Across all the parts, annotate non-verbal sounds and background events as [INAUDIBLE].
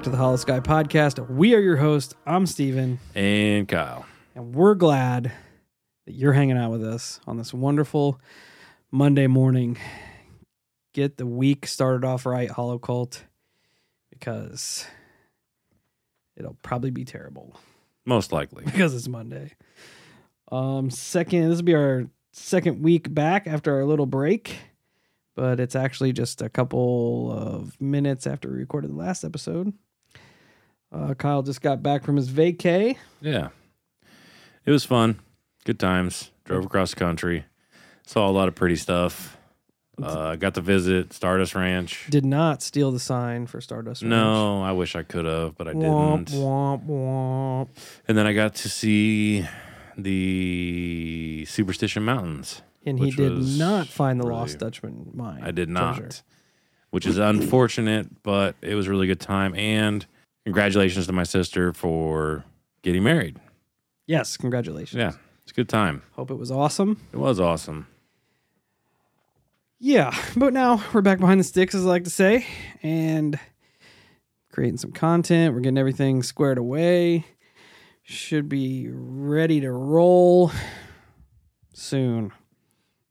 Back to the Hollow Sky Podcast. We are your host. I'm Steven, And Kyle. and we're glad that you're hanging out with us on this wonderful Monday morning. Get the week started off right, Hollow Cult, because it'll probably be terrible Most likely. [LAUGHS] because it's Monday. Um, second, this will be our second week back after our little break, but it's actually just a couple of minutes after we recorded the last episode. Uh, Kyle just got back from his vacay. Yeah. It was fun. Good times. Drove across the country. Saw a lot of pretty stuff. Uh, got to visit Stardust Ranch. Did not steal the sign for Stardust. Ranch. No, I wish I could have, but I Womp, didn't. womp, womp. And then I got to see the Superstition Mountains. And he did not find the really- lost Dutchman mine. I did not, treasure. which is unfortunate, but it was a really good time. And congratulations to my sister for getting married. Yes, congratulations. Yeah, it's a good time. Hope it was awesome. It was awesome. Yeah, but now we're back behind the sticks, as I like to say, and creating some content. We're getting everything squared away. Should be ready to roll soon.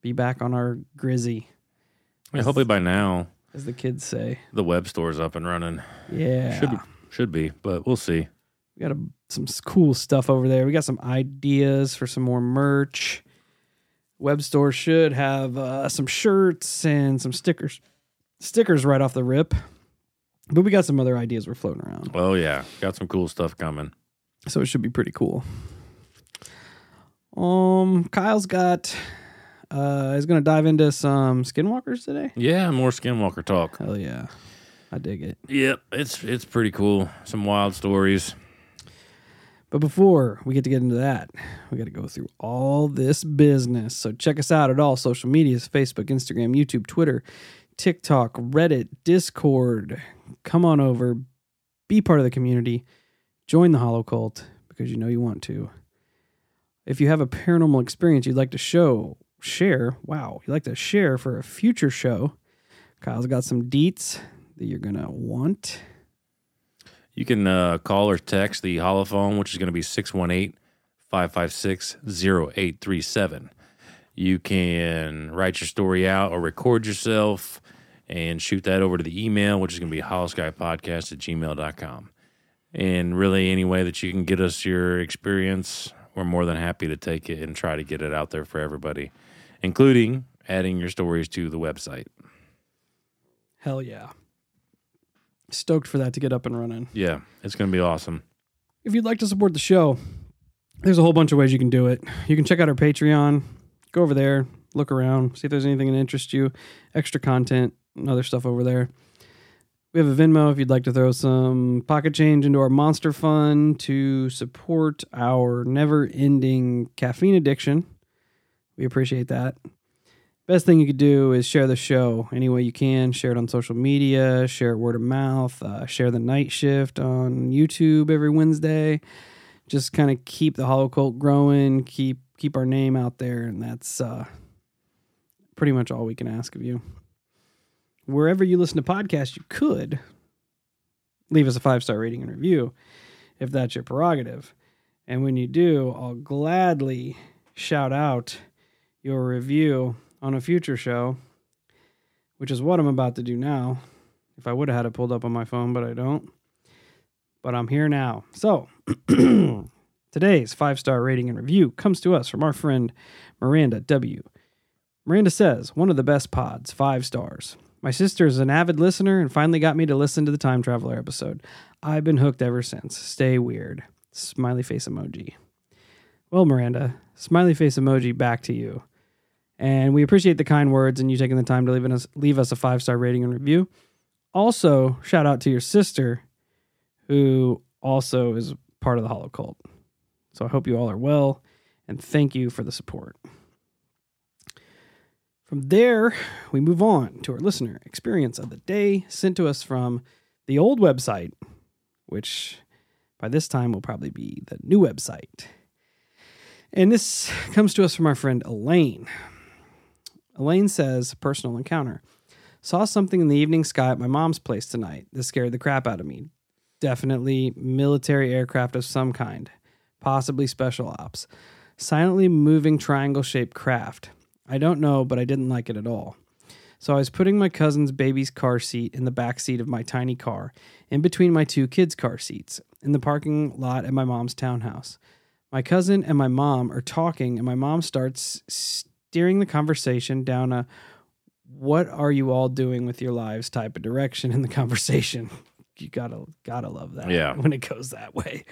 Be back on our grizzy, Yeah, hopefully by now as the kids say. the web store's up and running. Yeah, Should be, should be, but we'll see. we got a, some cool stuff over there. We got some ideas for some more merch. Web store should have uh, some shirts and some stickers, stickers right off the rip. But we got some other ideas we're floating around. Oh yeah, got some cool stuff coming. so it should be pretty cool. Um, Kyle's got uh is gonna dive into some skinwalkers today. Yeah, more Skinwalker talk. Hell yeah. I dig it. Yep, it's it's pretty cool. Some wild stories. But before we get to get into that, we got to go through all this business. So check us out at all social medias Facebook, Instagram, YouTube, Twitter, TikTok, Reddit, Discord. Come on over, be part of the community, join the Hollow Cult because you know you want to. If you have a paranormal experience you'd like to show, share, wow, you'd like to share for a future show, Kyle's got some deets that you're going to want. You can uh, call or text the holophone, which is going to be 618 556 0837. You can write your story out or record yourself and shoot that over to the email, which is going to be holoskypodcast at gmail.com. And really, any way that you can get us your experience, we're more than happy to take it and try to get it out there for everybody, including adding your stories to the website. Hell yeah. Stoked for that to get up and running. Yeah, it's going to be awesome. If you'd like to support the show, there's a whole bunch of ways you can do it. You can check out our Patreon, go over there, look around, see if there's anything that interests you, extra content, and other stuff over there. We have a Venmo if you'd like to throw some pocket change into our monster fund to support our never ending caffeine addiction. We appreciate that. Best thing you could do is share the show any way you can. Share it on social media, share it word of mouth, uh, share the night shift on YouTube every Wednesday. Just kind of keep the Hollow Cult growing, keep keep our name out there, and that's uh, pretty much all we can ask of you. Wherever you listen to podcasts, you could leave us a five star rating and review if that's your prerogative. And when you do, I'll gladly shout out your review on a future show, which is what I'm about to do now. If I would have had it pulled up on my phone, but I don't. But I'm here now. So, [CLEARS THROAT] today's five star rating and review comes to us from our friend Miranda W. Miranda says, one of the best pods, five stars. My sister is an avid listener and finally got me to listen to the Time Traveler episode. I've been hooked ever since. Stay weird. Smiley face emoji. Well, Miranda, smiley face emoji back to you. And we appreciate the kind words and you taking the time to leave us leave us a five star rating and review. Also, shout out to your sister, who also is part of the Hollow Cult. So I hope you all are well, and thank you for the support. From there, we move on to our listener experience of the day sent to us from the old website, which by this time will probably be the new website. And this comes to us from our friend Elaine. Elaine says, personal encounter. Saw something in the evening sky at my mom's place tonight. This scared the crap out of me. Definitely military aircraft of some kind, possibly special ops. Silently moving triangle shaped craft. I don't know, but I didn't like it at all. So I was putting my cousin's baby's car seat in the back seat of my tiny car, in between my two kids' car seats, in the parking lot at my mom's townhouse. My cousin and my mom are talking, and my mom starts steering the conversation down a what are you all doing with your lives type of direction in the [LAUGHS] conversation. You gotta gotta love that Yeah. when it goes that way.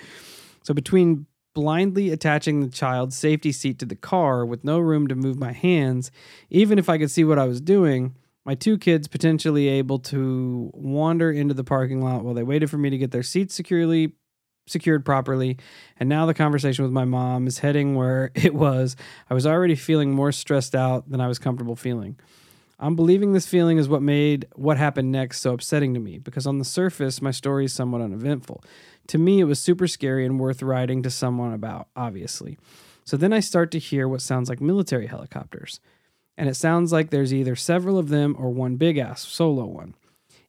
So between blindly attaching the child's safety seat to the car with no room to move my hands, even if I could see what I was doing, my two kids potentially able to wander into the parking lot while they waited for me to get their seats securely secured properly. And now the conversation with my mom is heading where [LAUGHS] it was. I was already feeling more stressed out than I was comfortable feeling. I'm believing this feeling is what made what happened next so upsetting to me because on the surface, my story is somewhat uneventful. To me, it was super scary and worth writing to someone about, obviously. So then I start to hear what sounds like military helicopters. And it sounds like there's either several of them or one big ass solo one.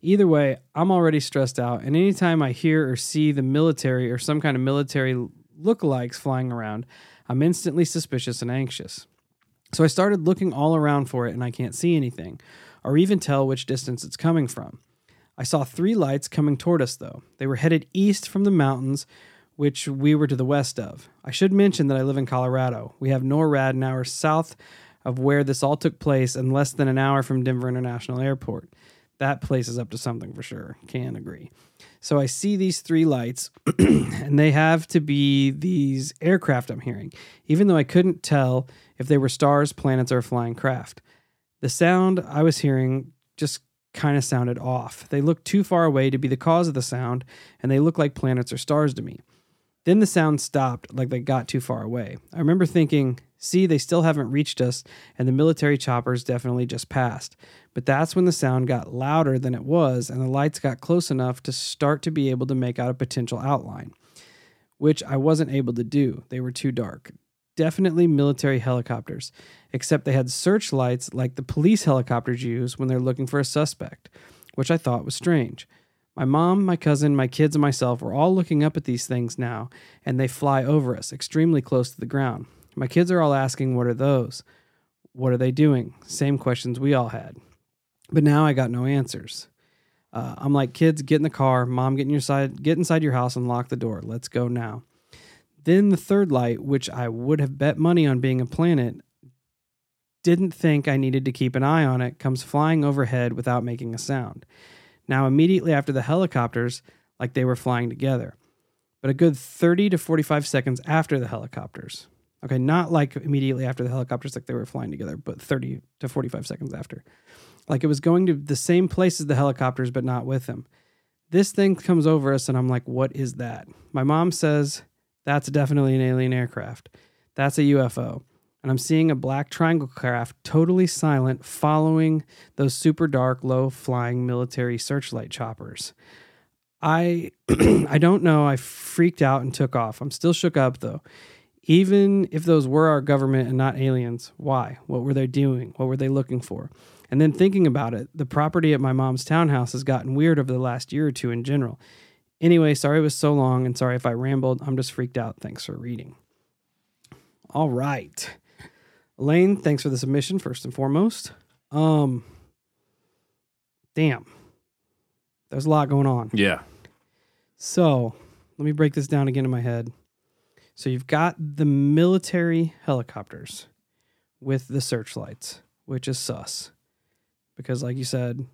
Either way, I'm already stressed out, and anytime I hear or see the military or some kind of military lookalikes flying around, I'm instantly suspicious and anxious. So I started looking all around for it, and I can't see anything, or even tell which distance it's coming from. I saw three lights coming toward us, though. They were headed east from the mountains, which we were to the west of. I should mention that I live in Colorado. We have NORAD an hour south of where this all took place and less than an hour from Denver International Airport. That place is up to something for sure. Can agree. So I see these three lights, [CLEARS THROAT] and they have to be these aircraft I'm hearing, even though I couldn't tell if they were stars, planets, or flying craft. The sound I was hearing just kind of sounded off. They looked too far away to be the cause of the sound, and they looked like planets or stars to me. Then the sound stopped, like they got too far away. I remember thinking, see, they still haven't reached us, and the military choppers definitely just passed. But that's when the sound got louder than it was, and the lights got close enough to start to be able to make out a potential outline, which I wasn't able to do. They were too dark. Definitely military helicopters, except they had searchlights like the police helicopters use when they're looking for a suspect, which I thought was strange. My mom, my cousin, my kids, and myself were all looking up at these things now, and they fly over us, extremely close to the ground. My kids are all asking, What are those? What are they doing? Same questions we all had. But now I got no answers. Uh, I'm like, kids, get in the car. Mom, get in your side, get inside your house and lock the door. Let's go now. Then the third light, which I would have bet money on being a planet, didn't think I needed to keep an eye on it, comes flying overhead without making a sound. Now, immediately after the helicopters, like they were flying together, but a good 30 to 45 seconds after the helicopters. Okay, not like immediately after the helicopters, like they were flying together, but 30 to 45 seconds after. Like it was going to the same place as the helicopters, but not with them. This thing comes over us, and I'm like, what is that? My mom says, that's definitely an alien aircraft. That's a UFO. And I'm seeing a black triangle craft totally silent following those super dark, low flying military searchlight choppers. I [CLEARS THROAT] I don't know. I freaked out and took off. I'm still shook up though. Even if those were our government and not aliens, why? What were they doing? What were they looking for? And then thinking about it, the property at my mom's townhouse has gotten weird over the last year or two in general. Anyway, sorry it was so long and sorry if I rambled. I'm just freaked out. Thanks for reading. All right. Elaine, thanks for the submission first and foremost. Um damn. There's a lot going on. Yeah. So, let me break this down again in my head. So, you've got the military helicopters with the searchlights, which is sus. Because, like you said,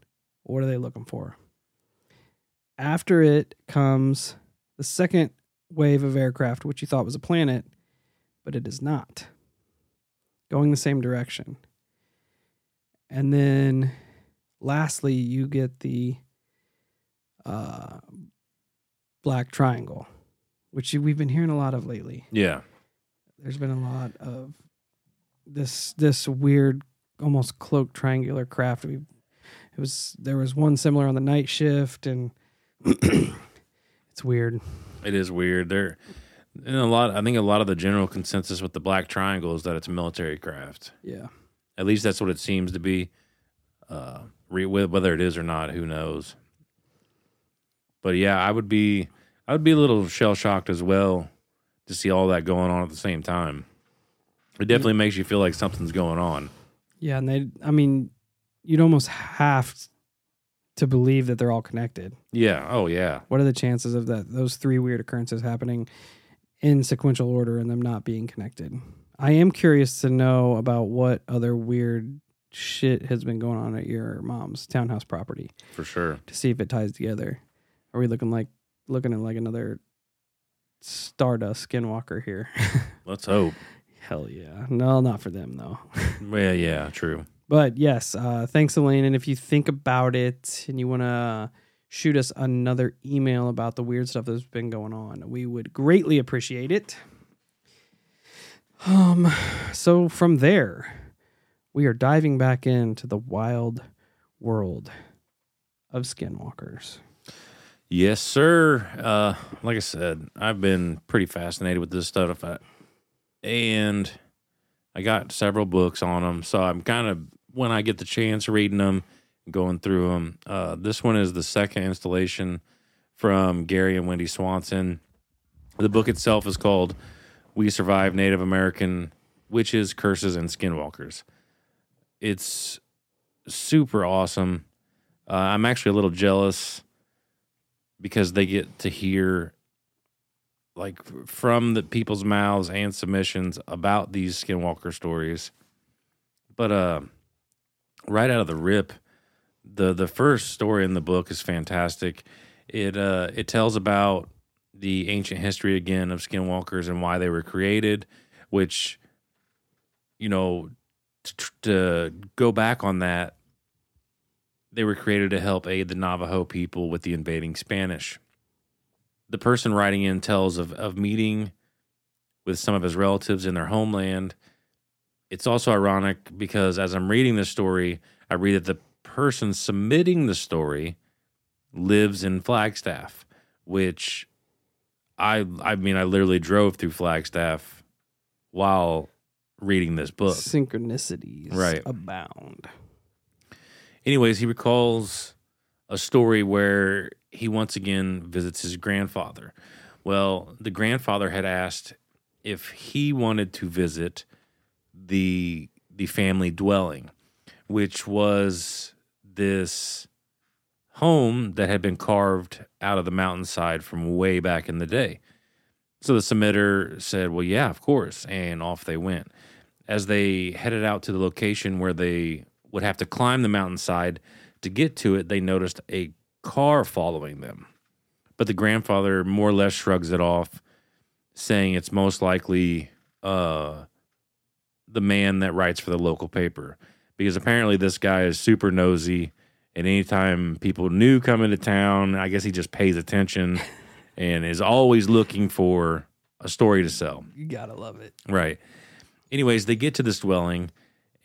what are they looking for? After it comes the second wave of aircraft, which you thought was a planet, but it is not, going the same direction. And then lastly, you get the uh, black triangle, which we've been hearing a lot of lately. Yeah. There's been a lot of this this weird, almost cloaked triangular craft. We it was there was one similar on the night shift, and [CLEARS THROAT] it's weird. It is weird. There, and a lot. I think a lot of the general consensus with the Black Triangle is that it's a military craft. Yeah, At least that's what it seems to be. Uh, Re- whether it is or not, who knows? But yeah, I would be I would be a little shell shocked as well to see all that going on at the same time. It definitely makes you feel like something's going on. Yeah, and they I mean, you'd almost have to believe that they're all connected. Yeah. Oh yeah. What are the chances of that those three weird occurrences happening in sequential order and them not being connected? I am curious to know about what other weird shit has been going on at your mom's townhouse property For sure. to see if it ties together. Are we looking like looking at like another Stardust Skinwalker here? [LAUGHS] Let's hope. Hell yeah. No, not for them though. [LAUGHS] Yeah. Yeah. True. But yes, uh, thanks, Elaine. And if you think about it and you want to shoot us another email about the weird stuff that's been going on, we would greatly appreciate it. Um, so from there, we are diving back into the wild world of skinwalkers. Yes, sir. Uh, like I said, I've been pretty fascinated with this stuff, I, and I got several books on them. So I'm kind of when I get the chance reading them, going through them. Uh, this one is the second installation from Gary and Wendy Swanson. The book itself is called "We Survive Native American Witches, Curses, and Skinwalkers." It's super awesome. Uh, I'm actually a little jealous because they get to hear like from the people's mouths and submissions about these skinwalker stories. But uh right out of the rip the the first story in the book is fantastic. It uh it tells about the ancient history again of skinwalkers and why they were created which you know to, to go back on that they were created to help aid the Navajo people with the invading Spanish. The person writing in tells of, of meeting with some of his relatives in their homeland. It's also ironic because as I'm reading this story, I read that the person submitting the story lives in Flagstaff, which I I mean I literally drove through Flagstaff while reading this book. Synchronicities Right. abound. Anyways, he recalls a story where he once again visits his grandfather. Well, the grandfather had asked if he wanted to visit the the family dwelling, which was this home that had been carved out of the mountainside from way back in the day. So the submitter said, "Well, yeah, of course," and off they went. As they headed out to the location where they would have to climb the mountainside to get to it, they noticed a car following them. But the grandfather more or less shrugs it off, saying it's most likely uh, the man that writes for the local paper. Because apparently this guy is super nosy, and anytime people new come into town, I guess he just pays attention [LAUGHS] and is always looking for a story to sell. You gotta love it. Right. Anyways, they get to this dwelling,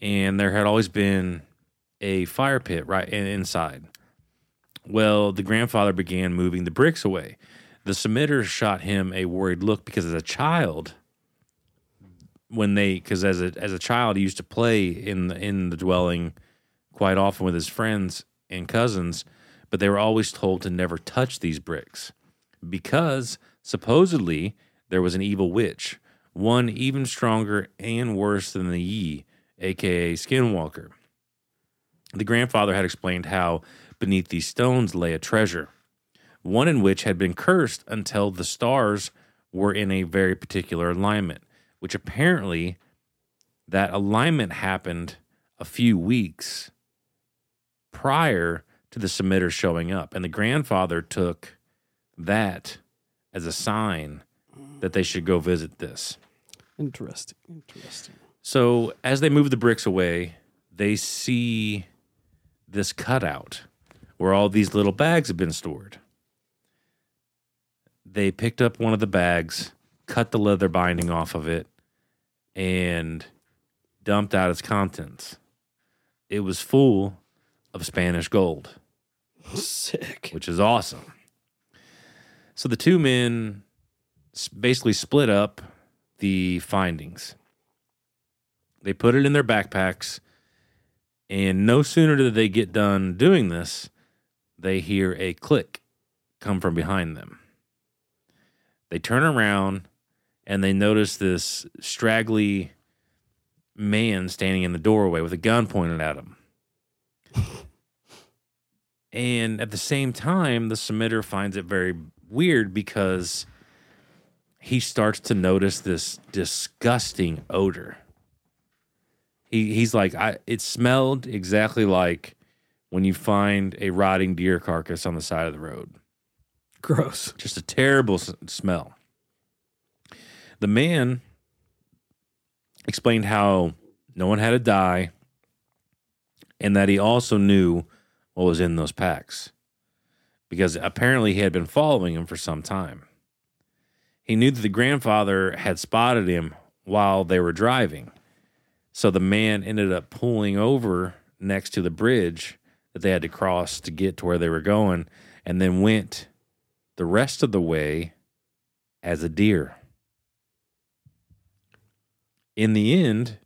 and there had always been a fire pit right inside. Well, the grandfather began moving the bricks away. The submitter shot him a worried look because as a child, when they because as a as a child he used to play in the in the dwelling quite often with his friends and cousins, but they were always told to never touch these bricks because supposedly there was an evil witch, one even stronger and worse than the Yi, aka Skinwalker. The grandfather had explained how beneath these stones lay a treasure, one in which had been cursed until the stars were in a very particular alignment, which apparently that alignment happened a few weeks prior to the submitter showing up. And the grandfather took that as a sign that they should go visit this. Interesting. Interesting. So as they move the bricks away, they see this cutout where all these little bags have been stored. They picked up one of the bags, cut the leather binding off of it, and dumped out its contents. It was full of Spanish gold Sick. which is awesome. So the two men basically split up the findings. They put it in their backpacks And no sooner did they get done doing this, they hear a click come from behind them. They turn around and they notice this straggly man standing in the doorway with a gun pointed at him. [LAUGHS] and at the same time, the submitter finds it very weird because he starts to notice this disgusting odor. He he's like, I it smelled exactly like when you find a rotting deer carcass on the side of the road. Gross. Just a terrible s- smell. The man explained how no one had to die and that he also knew what was in those packs because apparently he had been following him for some time. He knew that the grandfather had spotted him while they were driving. So the man ended up pulling over next to the bridge that they had to cross to get to where they were going and then went the rest of the way as a deer. In the end,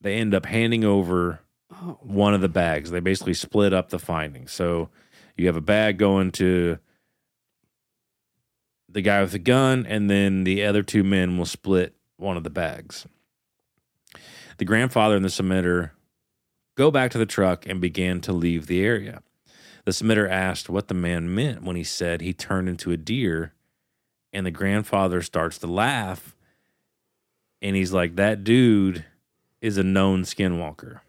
they end up handing over oh. one of the bags. They basically split up the findings. So you have a bag going to the guy with the gun, and then the other two men will split one of the bags. The grandfather and the submitter go back to the truck and began to leave the area. The submitter asked what the man meant when he said he turned into a deer, and the grandfather starts to laugh. And he's like, That dude is a known skinwalker.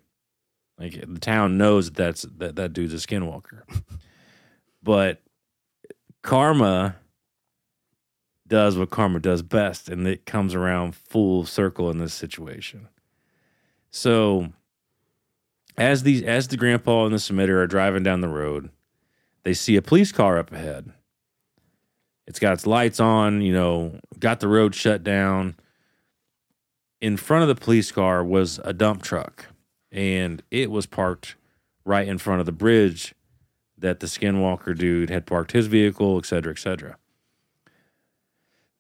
Like the town knows that that's that, that dude's a skinwalker. [LAUGHS] but karma does what karma does best, and it comes around full circle in this situation. So as these as the grandpa and the submitter are driving down the road, they see a police car up ahead. It's got its lights on, you know, got the road shut down. In front of the police car was a dump truck, and it was parked right in front of the bridge that the skinwalker dude had parked his vehicle, et cetera, et cetera.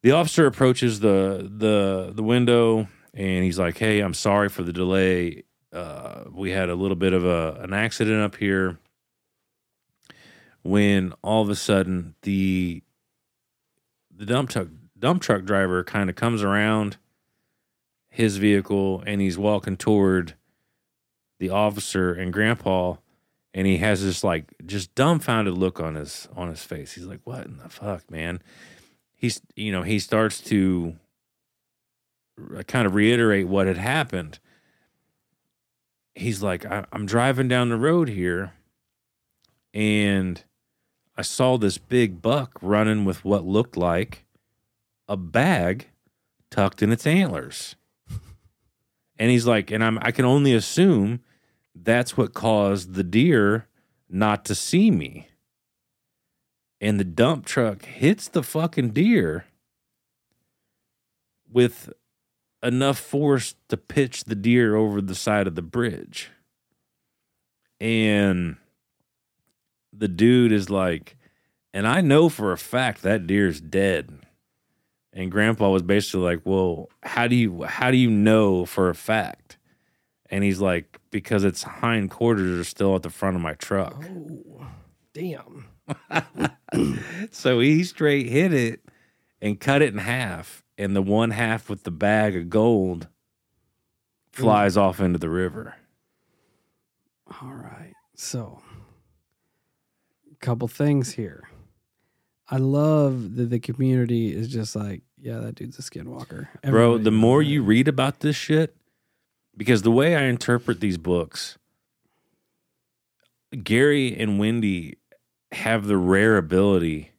The officer approaches the the the window and he's like, "Hey, I'm sorry for the delay. Uh, we had a little bit of a an accident up here." When all of a sudden the the dump truck dump truck driver kind of comes around his vehicle and he's walking toward the officer and grandpa and he has this like just dumbfounded look on his on his face. He's like, "What in the fuck, man?" He's you know he starts to Uh, kind of reiterate what had happened. He's like, I, "I'm driving down the road here, and I saw this big buck running with what looked like a bag tucked in its antlers." [LAUGHS] And he's like, and I'm I can only assume that's what caused the deer not to see me. And the dump truck hits the fucking deer with enough force to pitch the deer over the side of the bridge. And the dude is like, and I know for a fact that deer's dead. And grandpa was basically like, "Well, how do you how do you know for a fact?" And he's like, "Because its hind quarters are still at the front of my truck." oh, damn. [LAUGHS] So he straight hit it and cut it in half, and the one half with the bag of gold mm. flies off into the river. All right. So, a couple things here. I love that the community is just like, yeah, that dude's a skinwalker. Bro, the more that. you read about this shit, because the way I interpret these books, Gary and Wendy have the rare ability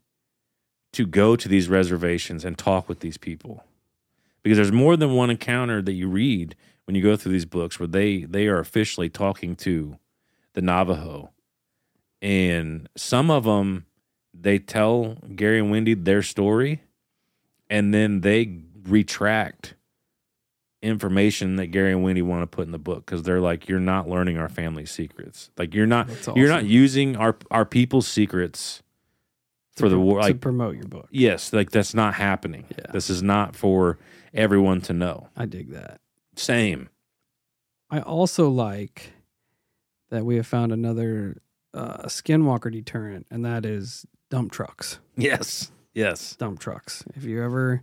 to go to these reservations and talk with these people. Because there's more than one encounter that you read when you go through these books where they they are officially talking to the Navajo. And some of them they tell Gary and Wendy their story and then they retract information that Gary and Wendy want to put in the book because they're like, you're not learning our family secrets. Like you're not That's you're not using our our people's secrets for the war. to Like promote your book. yes, like that's not happening. Yeah. This is not for everyone to know. I dig that. Same. I also like that we have found another uh, skinwalker deterrent, and that is dump trucks. Yes. Yes. Dump trucks. If you're ever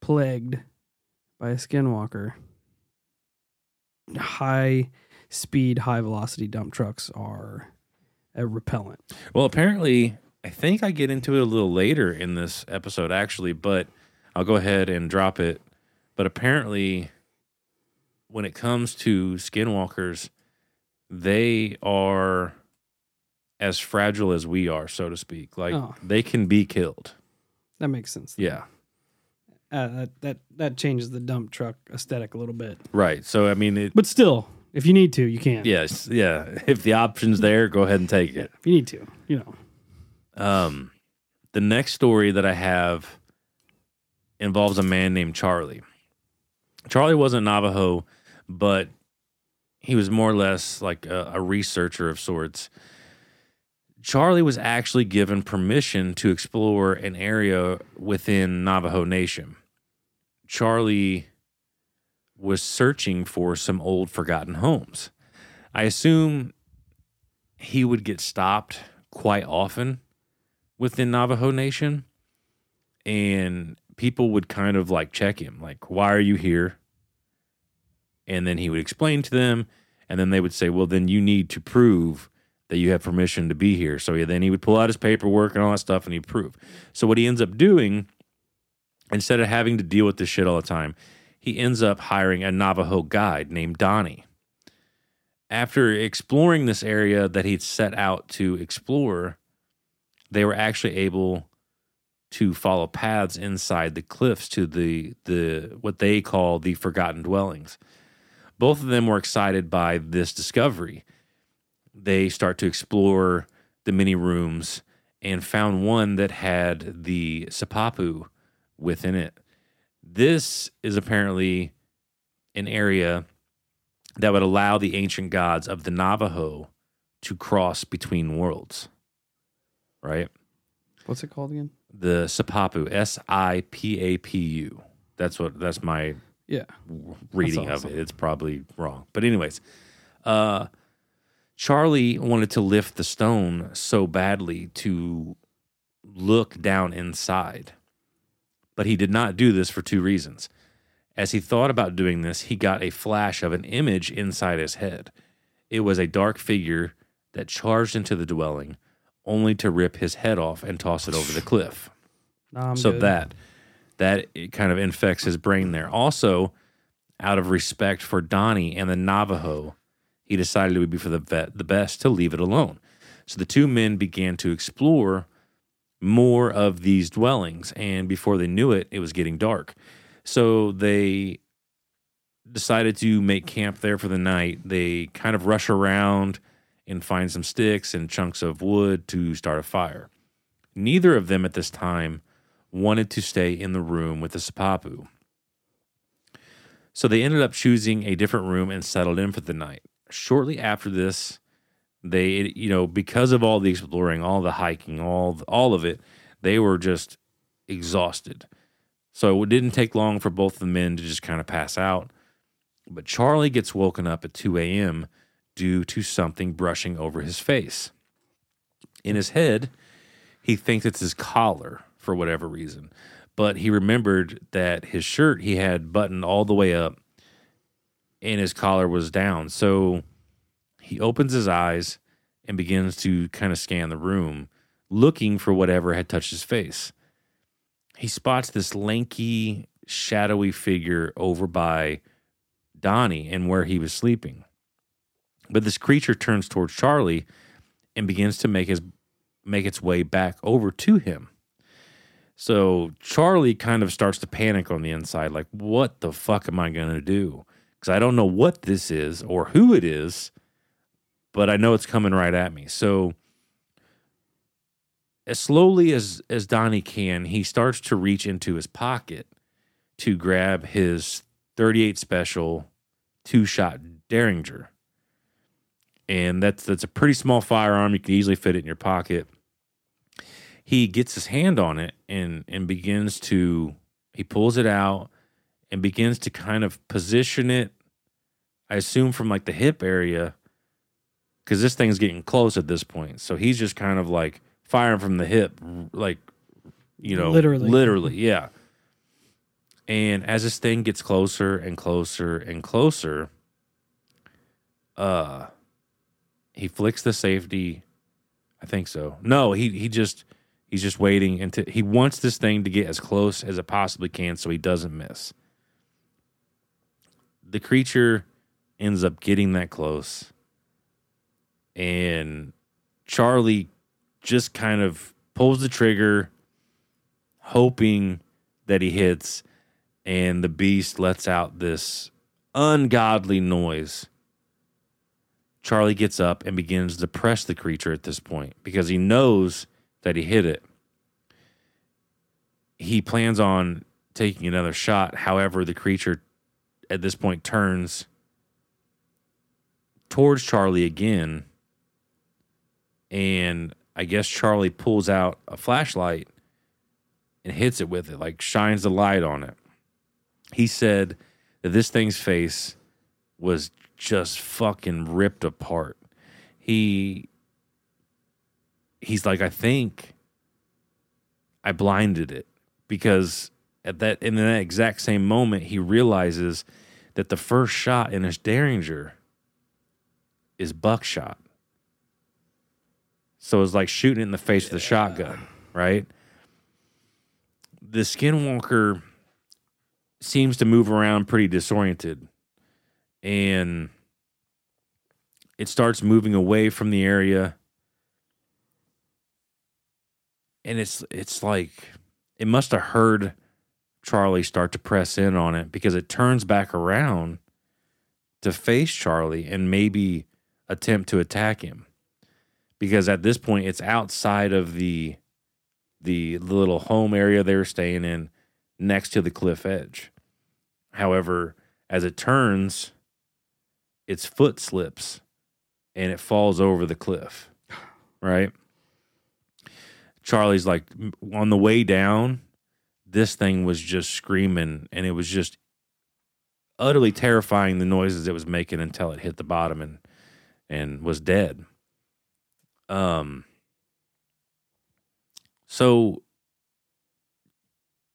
plagued by a skinwalker, high speed, high velocity dump trucks are a repellent. Well, apparently, I think I get into it a little later in this episode, actually, but I'll go ahead and drop it. But apparently, when it comes to skinwalkers, they are as fragile as we are, so to speak. Like Oh. they can be killed. That makes sense. Yeah. Uh, that, that that changes the dump truck aesthetic a little bit. Right. So I mean, it, But still, if you need to, you can. yes, yeah. If the option's there, go ahead and take it. If you need to, you know. Um, the next story that I have involves a man named Charlie. Charlie wasn't Navajo, but he was more or less like a, a researcher of sorts. Charlie was actually given permission to explore an area within Navajo Nation. Charlie was searching for some old forgotten homes. I assume he would get stopped quite often within Navajo Nation, and people would kind of like check him, like, "Why are you here?" And then he would explain to them, and then they would say, "Well, then you need to prove that you have permission to be here." So then he would pull out his paperwork and all that stuff, and he'd prove. So what he ends up doing, instead of having to deal with this shit all the time, he ends up hiring a Navajo guide named Donnie. After exploring this area that he'd set out to explore, they were actually able to follow paths inside the cliffs to the the what they call the forgotten dwellings. Both of them were excited by this discovery. They start to explore the many rooms and found one that had the sapapu within it. This is apparently an area that would allow the ancient gods of the Navajo to cross between worlds. Right? What's it called again? The Sipapu, S I P A P U. That's what that's my Yeah. reading That's of it. It's probably wrong. But anyways, uh Charlie wanted to lift the stone so badly to look down inside. But he did not do this for two reasons. As he thought about doing this, he got a flash of an image inside his head. It was a dark figure that charged into the dwelling, only to rip his head off and toss it over the cliff [SIGHS] Nah, so good. that that it kind of infects his brain there. Also, out of respect for Donnie and the Navajo, he decided it would be for the vet, the best to leave it alone. So the two men began to explore more of these dwellings, and before they knew it, it was getting dark. So they decided to make camp there for the night. They kind of rush around and find some sticks and chunks of wood to start a fire. Neither of them at this time wanted to stay in the room with the Sapapu. So they ended up choosing a different room and settled in for the night. Shortly after this, they, you know, because of all the exploring, all the hiking, all all of it, they were just exhausted. So it didn't take long for both the men to just kind of pass out. But Charlie gets woken up at 2 a.m. due to something brushing over his face. In his head, he thinks it's his collar for whatever reason. But he remembered that his shirt he had buttoned all the way up and his collar was down. So he opens his eyes and begins to kind of scan the room, looking for whatever had touched his face. He spots this lanky, shadowy figure over by Donnie and where he was sleeping. But this creature turns towards Charlie and begins to make his make its way back over to him. So Charlie kind of starts to panic on the inside, like, what the fuck am I going to do? Because I don't know what this is or who it is, but I know it's coming right at me. So as slowly as, as Donnie can, he starts to reach into his pocket to grab his 38 special two shot Derringer. And that's that's a pretty small firearm. You can easily fit it in your pocket he gets his hand on it and and begins to he pulls it out and begins to kind of position it i assume from like the hip area because this thing's getting close at this point. So he's just kind of like firing from the hip, like you know, Literally. literally, yeah. And as this thing gets closer and closer and closer, uh, he flicks the safety. I think so. No, he he just he's just waiting until he wants this thing to get as close as it possibly can, so he doesn't miss. The creature ends up getting that close, and Charlie just kind of pulls the trigger, hoping that he hits, and the beast lets out this ungodly noise. Charlie gets up and begins to press the creature at this point because he knows that he hit it. He plans on taking another shot. However, the creature at this point turns towards Charlie again. And I guess Charlie pulls out a flashlight and hits it with it, like shines the light on it. He said that this thing's face was just fucking ripped apart. He he's like, I think I blinded it because at that in that exact same moment he realizes that the first shot in his Derringer is buckshot. So it's like shooting it in the face with a shotgun, right? The skinwalker seems to move around pretty disoriented and it starts moving away from the area and it's it's like it must have heard Charlie start to press in on it because it turns back around to face Charlie and maybe attempt to attack him because at this point it's outside of the the little home area they were staying in next to the cliff edge. However, as it turns, its foot slips and it falls over the cliff. [SIGHS] Right? Charlie's like on the way down, this thing was just screaming and it was just utterly terrifying the noises it was making until it hit the bottom and and was dead. Um so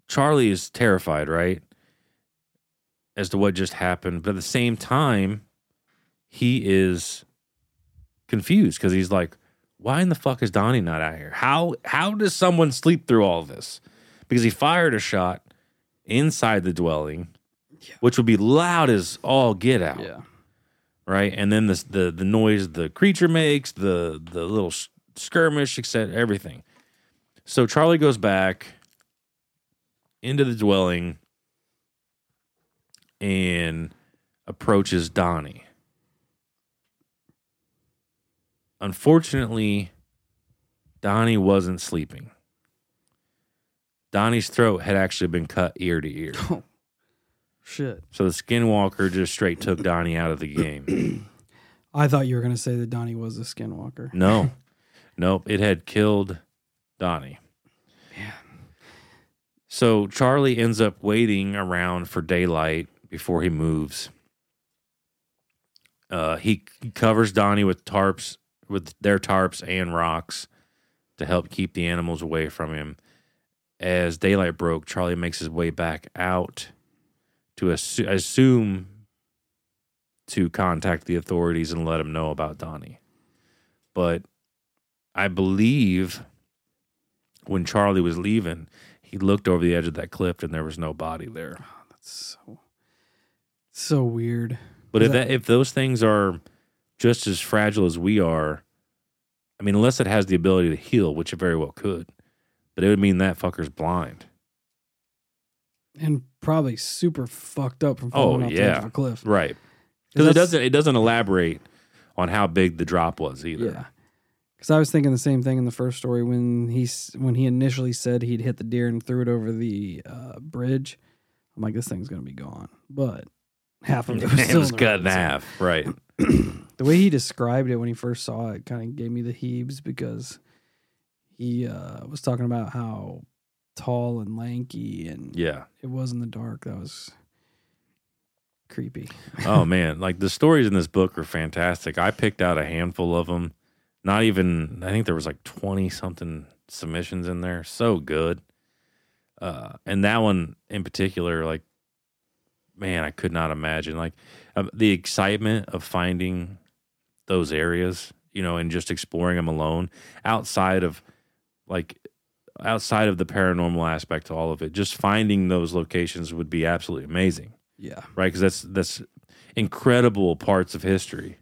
Charlie is terrified, right? As to what just happened, but at the same time, he is confused because he's like, why in the fuck is Donnie not out here? How how does someone sleep through all this? Because he fired a shot inside the dwelling, which would be loud as all get out, Yeah. right? And then the the the noise the creature makes, the the little skirmish, etc., everything. So Charlie goes back into the dwelling and approaches Donnie. Unfortunately, Donnie wasn't sleeping. Donnie's throat had actually been cut ear to ear. Oh, Shit. So the skinwalker just straight took Donnie out of the game. [CLEARS THROAT] I thought you were gonna say that Donnie was a skinwalker. No. nope. It had killed Donnie. Yeah. So Charlie ends up waiting around for daylight before he moves. Uh, he covers Donnie with tarps, with their tarps and rocks to help keep the animals away from him. As daylight broke, Charlie makes his way back out to assu- assume to contact the authorities and let them know about Donnie. But I believe when Charlie was leaving, he looked over the edge of that cliff and there was no body there. Ah, that's so so weird. But if That- that if those things are just as fragile as we are, I mean, unless it has the ability to heal, which it very well could, but it would mean that fucker's blind. And probably super fucked up from Oh, falling off the edge yeah. of a cliff. Right. Because it that's- doesn't it doesn't elaborate on how big the drop was either. Yeah. Because I was thinking the same thing in the first story when he s- when he initially said he'd hit the deer and threw it over the uh, bridge. I'm like, this thing's gonna be gone, but half of [LAUGHS] it was, it was cut in half. Right. [CLEARS THROAT] the way he described it when he first saw it kind of gave me the heaves because he uh, was talking about how tall and lanky and Yeah. it was in the dark. That was creepy. oh [LAUGHS] man, like the stories in this book are fantastic. I picked out a handful of them. Not even I think there was like 20 something submissions in there. So good. Uh and that one in particular like man, I could not imagine like um, the excitement of finding those areas, you know, and just exploring them alone outside of like outside of the paranormal aspect to all of it. Just finding those locations would be absolutely amazing Yeah. right? Because that's that's incredible parts of history.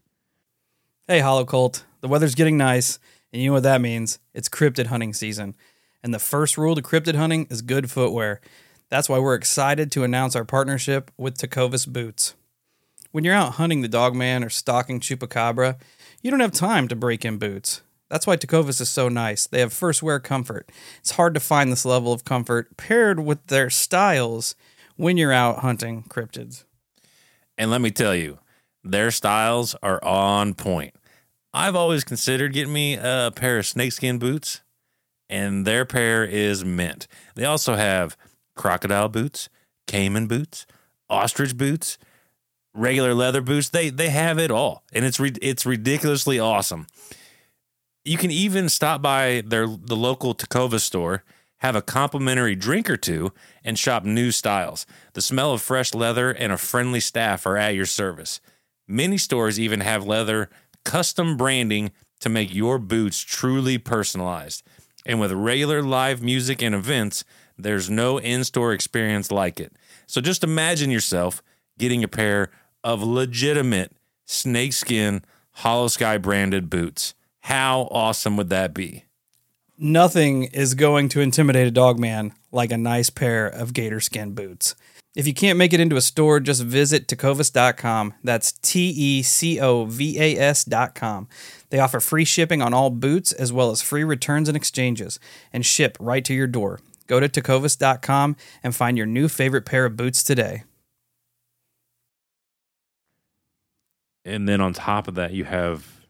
Hey, Hollow Cult. The weather's getting nice, and you know what that means? It's cryptid hunting season. And the first rule to cryptid hunting is good footwear. That's why we're excited to announce our partnership with Tecovas Boots. When you're out hunting the dogman or stalking chupacabra, you don't have time to break in boots. That's why Tecovas is so nice. They have first wear comfort. It's hard to find this level of comfort paired with their styles when you're out hunting cryptids. And let me tell you, their styles are on point. I've always considered getting me a pair of snakeskin boots, and their pair is mint. They also have crocodile boots, caiman boots, ostrich boots, regular leather boots. They they have it all, and it's it's ridiculously awesome. You can even stop by their the local Tacova store, have a complimentary drink or two, and shop new styles. The smell of fresh leather and a friendly staff are at your service. Many stores even have leather custom branding to make your boots truly personalized. And with regular live music and events, there's no in store experience like it. So just imagine yourself getting a pair of legitimate snakeskin Holo Sky branded boots. How awesome would that be? Nothing is going to intimidate a dog man like a nice pair of gator skin boots. If you can't make it into a store, just visit tecovas.com. That's T E C O V A S.com. They offer free shipping on all boots as well as free returns and exchanges and ship right to your door. Go to tecovas.com and find your new favorite pair of boots today. and then on top of that you have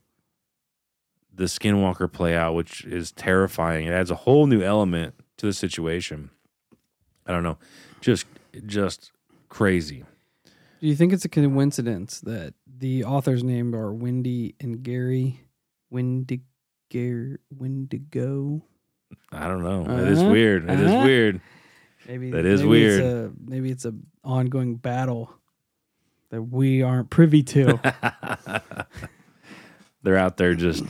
the skinwalker play out which is terrifying. It adds a whole new element to the situation. I don't know. Just just crazy. Do you think it's a coincidence that the author's name are Wendy and Gary? Wendigo Wendigo? I don't know it is Uh-huh, weird It is uh-huh. weird Maybe That is maybe It's weird. a, maybe it's a ongoing battle that we aren't privy to. [LAUGHS] they're out there just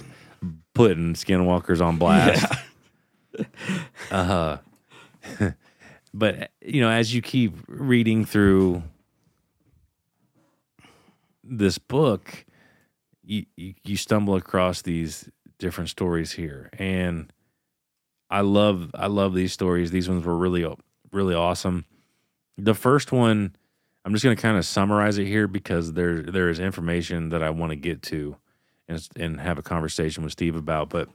putting skinwalkers on blast [LAUGHS] uh huh. [LAUGHS] but you know as you keep reading through this book you, you you stumble across these different stories here and i love i love these stories these ones were really really awesome the first one i'm just going to kind of summarize it here because there there is information that i want to get to and, and have a conversation with steve about but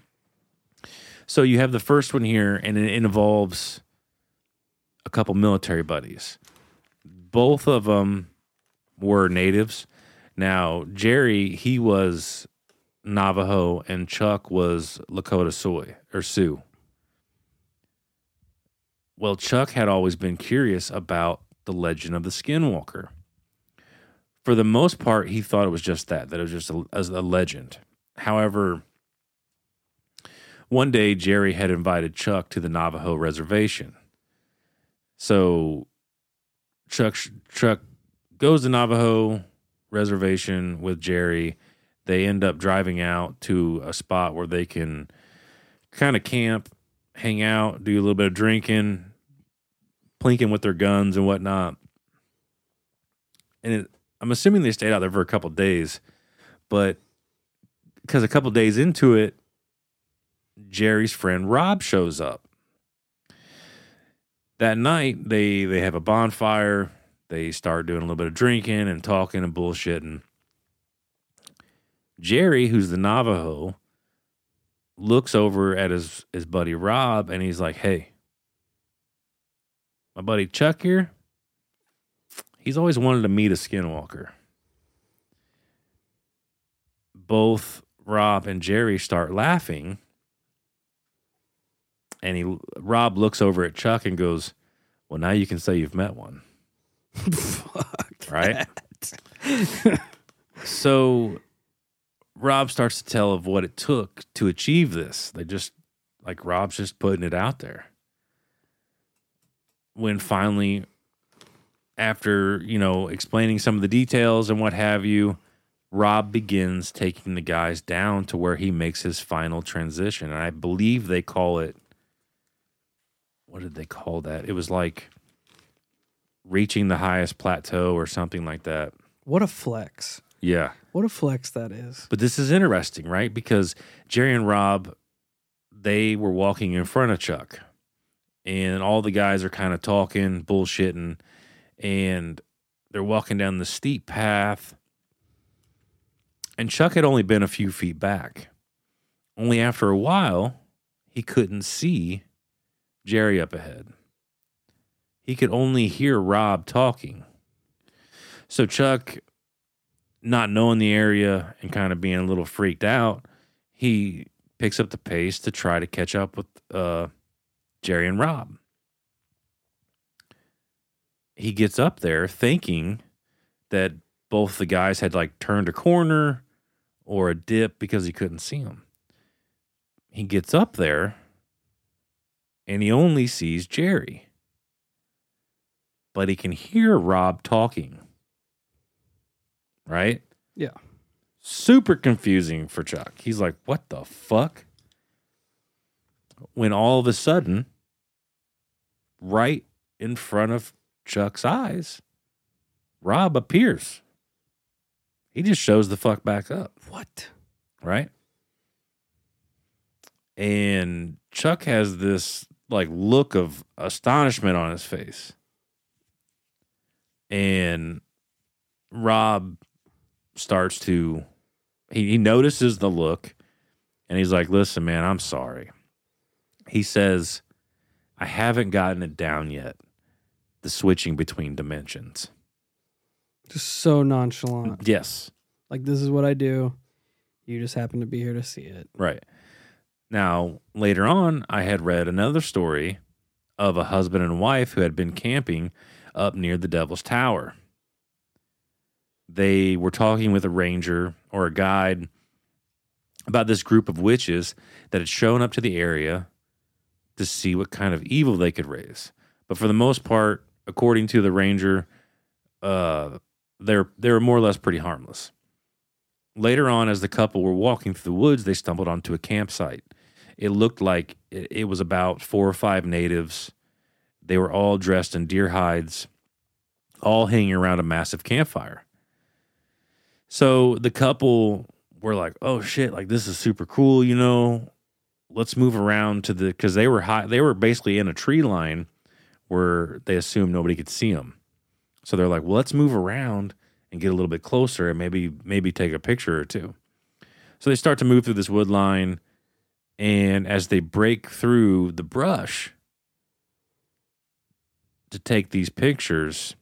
so you have the first one here, and it involves a couple military buddies. Both of them were natives. Now Jerry, he was Navajo, and Chuck was Lakota Soy or Sioux. Well, Chuck had always been curious about the legend of the Skinwalker. For the most part, he thought it was just that, that it was just a, a legend. However, one day Jerry had invited Chuck to the Navajo reservation. So Chuck Chuck goes to Navajo reservation with Jerry. They end up driving out to a spot where they can kind of camp, hang out, do a little bit of drinking, plinking with their guns and whatnot. And it, I'm assuming they stayed out there for a couple days, but because a couple days into it, Jerry's friend Rob shows up. That night, they they have a bonfire. They start doing a little bit of drinking and talking and bullshitting. Jerry, who's the Navajo, looks over at his his buddy Rob and he's like, "Hey, my buddy Chuck here. He's always wanted to meet a skinwalker." Both Rob and Jerry start laughing and he Rob looks over at Chuck and goes, "Well, now you can say you've met one." Fuck Right? [LAUGHS] So Rob starts to tell of what it took to achieve this. They just like Rob's just putting it out there. When finally, after you know explaining some of the details and what have you, Rob begins taking the guys down to where he makes his final transition. And I believe they call it what did they call that? It was like reaching the highest plateau or something like that. What a flex. Yeah. What a flex that is. But this is interesting, right? Because Jerry and Rob, they were walking in front of Chuck, and all the guys are kind of talking, bullshitting, and they're walking down the steep path. And Chuck had only been a few feet back. Only after a while, he couldn't see Jerry up ahead. He could only hear Rob talking. So Chuck not knowing the area and kind of being a little freaked out, he picks up the pace to try to catch up with uh, Jerry and Rob. He gets up there thinking that both the guys had like turned a corner or a dip because he couldn't see them. He gets up there and he only sees Jerry, but he can hear Rob talking right? Yeah. Super confusing for Chuck. He's like, what the fuck? When all of a sudden, right in front of Chuck's eyes, Rob appears. He just shows the fuck back up, What? right? And Chuck has this like look of astonishment on his face. And Rob starts to he, he notices the look and he's like listen man i'm sorry he says i haven't gotten it down yet the switching between dimensions Just so nonchalant. yes Like this is what I do. You just happen to be here to see it. right now later on i had read another story of a husband and wife who had been camping up near the devil's tower they were talking with a ranger or a guide about this group of witches that had shown up to the area to see what kind of evil they could raise. But for the most part, according to the ranger, uh, they're they're more or less pretty harmless. Later on, as the couple were walking through the woods, they stumbled onto a campsite. It looked like it, it was about four or five natives. They were all dressed in deer hides, all hanging around a massive campfire. So the couple were like, "Oh shit, like this is super cool, you know. Let's move around to the cuz they were high they were basically in a tree line where they assumed nobody could see them. So they're like, "Well, let's move around and get a little bit closer and maybe maybe take a picture or two. So they start to move through this wood line and as they break through the brush to take these pictures,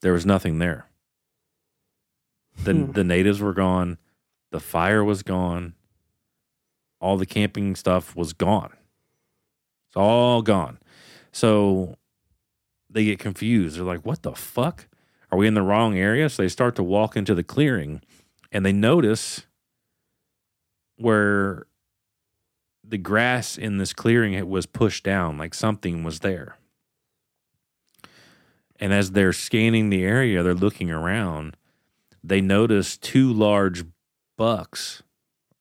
there was nothing there. The Hmm. the natives were gone. The fire was gone. All the camping stuff was gone. It's all gone. So they get confused. They're like, "What the fuck? Are we in the wrong area?" So they start to walk into the clearing, and they notice where the grass in this clearing it was pushed down, like something was there. And as they're scanning the area, they're looking around. They notice two large bucks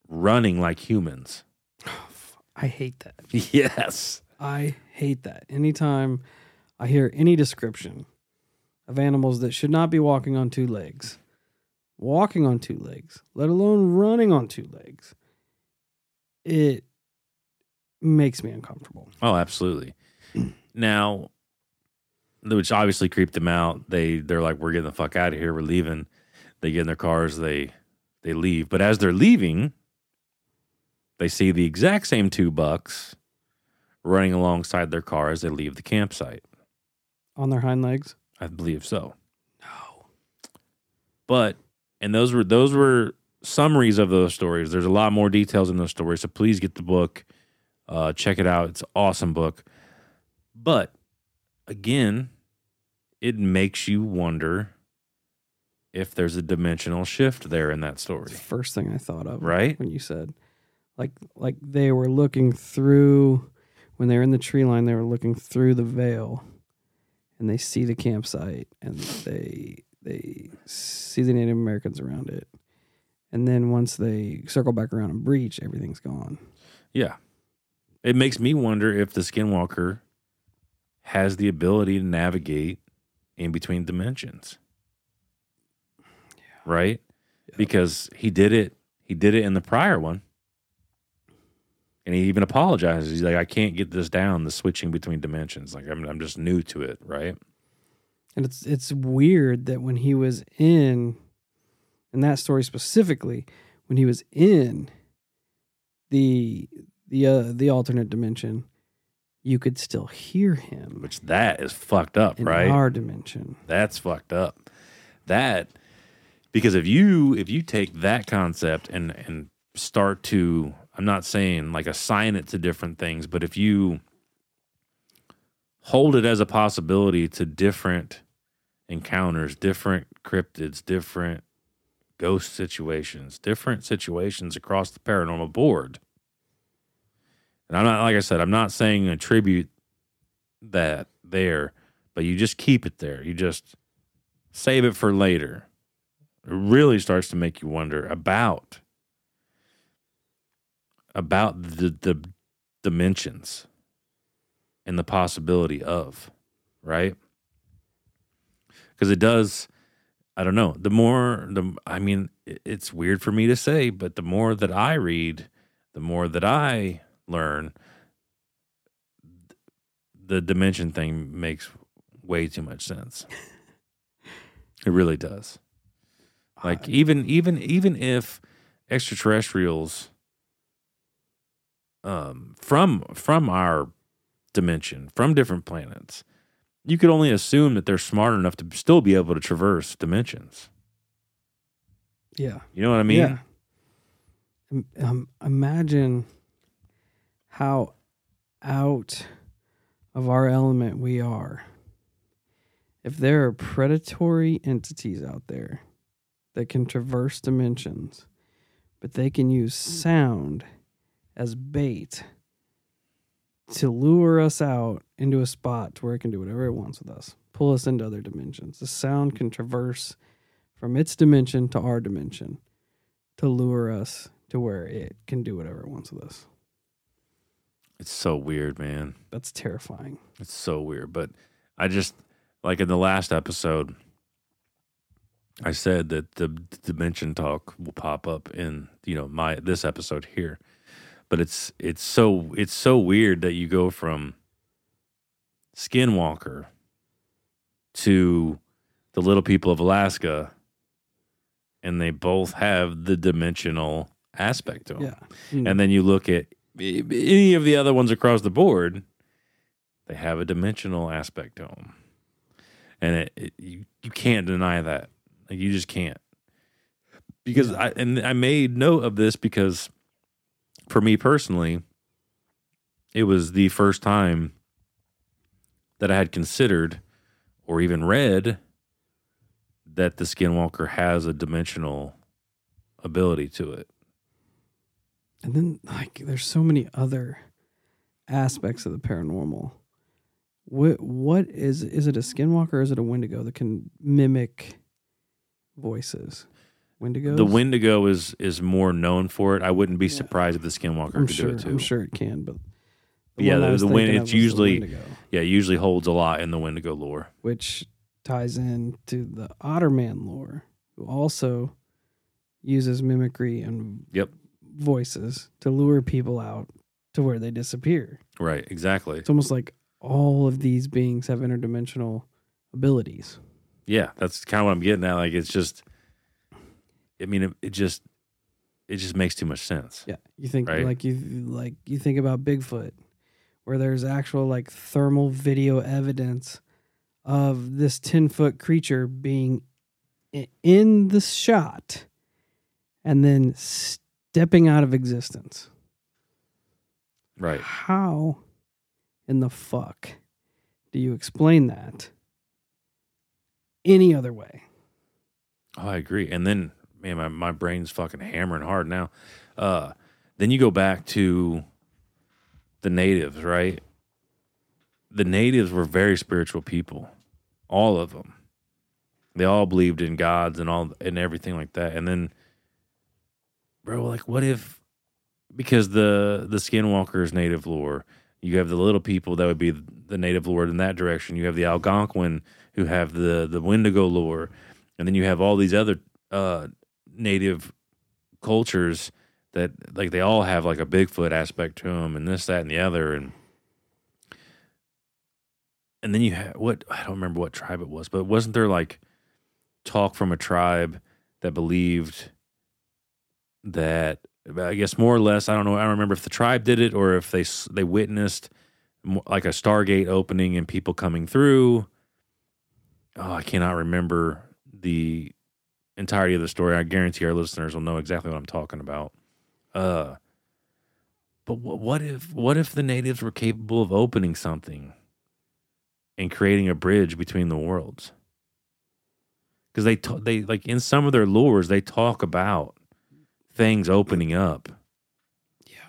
running like humans. [SIGHS] I hate that. Yes. I hate that. Anytime I hear any description of animals that should not be walking on two legs, walking on two legs, let alone running on two legs, it makes me uncomfortable. Oh, absolutely. [CLEARS THROAT] now, which obviously creeped them out. They they're like, "We're getting the fuck out of here. We're leaving." They get in their cars. They they leave. But as they're leaving, they see the exact same two bucks running alongside their car as they leave the campsite. On their hind legs? I believe so. No. But and those were those were summaries of those stories. There's a lot more details in those stories. So please get the book. Uh, check it out. It's an awesome book. But again, it makes you wonder if there's a dimensional shift there in that story, the first thing I thought of. right? When you said, like, like they were looking through when they were in the tree line, they were looking through the veil, and they see the campsite, and they they see the Native Americans around it, and then once they circle back around and breach, everything's gone. Yeah. It makes me wonder if the skinwalker has the ability to navigate in between dimensions. Right? Yeah. Because he did it he did it in the prior one. And he even apologizes. He's like, I can't get this down, the switching between dimensions. Like I'm I'm just new to it, right? And it's it's weird that when he was in in that story specifically, when he was in the the uh, the alternate dimension, you could still hear him Which that is fucked up, in right? our dimension. That's fucked up. That because if you if you take that concept and and start to I'm not saying like assign it to different things, but if you hold it as a possibility to different encounters, different cryptids, different ghost situations, different situations across the paranormal board. And I'm not like I said, I'm not saying attribute that there, but you just keep it there. You just save it for later. It really starts to make you wonder about about the the dimensions and the possibility of, right? Because it does I don't know. The more the I mean, it's weird for me to say, but the more that I read, the more that I learn, the dimension thing makes way too much sense. [LAUGHS] it really does. Like even even even if extraterrestrials um from from our dimension, from different planets, you could only assume that they're smart enough to still be able to traverse dimensions. yeah, You know what I mean? yeah. Um, imagine how out of our element we are. If there are predatory entities out there that can traverse dimensions, but they can use sound as bait to lure us out into a spot to where it can do whatever it wants with us, pull us into other dimensions. The sound can traverse from its dimension to our dimension to lure us to where it can do whatever it wants with us. It's so weird, man. That's terrifying. It's so weird. But I just like in the last episode, I said that the dimension talk will pop up in you know my this episode here. But it's it's so it's so weird that you go from Skinwalker to the Little People of Alaska, and they both have the dimensional aspect to them. Yeah. Hmm. And then you look at any of the other ones across the board, they have a dimensional aspect to them. And it, it, you, you can't deny that. Like, you just can't. Because I and I made note of this because for me personally, it was the first time that I had considered or even read that the skinwalker has a dimensional ability to it. And then like there's so many other aspects of the paranormal. What what is is it a skinwalker or is it a wendigo that can mimic voices? Wendigos? The Wendigo is is more known for it. I wouldn't be Yeah. surprised if the Skinwalker I'm could sure do it too. I'm sure it can, but Yeah, the- was the thinking of it's usually- Yeah, it usually holds a lot in the Wendigo lore. which ties in to the Otterman lore, who also uses mimicry and Yep. voices to lure people out to where they disappear. Right, exactly. It's almost like all of these beings have interdimensional abilities. Yeah, that's kind of what I'm getting at. Like it's just I mean it, it just it just makes too much sense. Yeah, you think Right. like you like you think about Bigfoot, where there's actual like thermal video evidence of this ten foot creature being in the shot, and then stepping out of existence. Right. How in the fuck do you explain that any other way. Oh, I agree. And then, man, my, my brain's fucking hammering hard now. Uh, then you go back to the natives, right? The natives were very spiritual people, all of them. They all believed in gods and all and everything like that. And then, bro, like, what if because the the skinwalkers native lore, you have the little people that would be the native lore in that direction. You have the Algonquin who have the the Wendigo lore, and then you have all these other uh, native cultures that like they all have like a Bigfoot aspect to them, and this, that, and the other, and and then you have what I don't remember what tribe it was, but wasn't there like talk from a tribe that believed that I guess more or less I don't know I don't remember if the tribe did it or if they they witnessed like a Stargate opening and people coming through. Oh, I cannot remember the entirety of the story. I guarantee our listeners will know exactly what I'm talking about. Uh, but what, what if what if the natives were capable of opening something and creating a bridge between the worlds? Because they ta- they like in some of their lures they talk about things opening up. Yeah.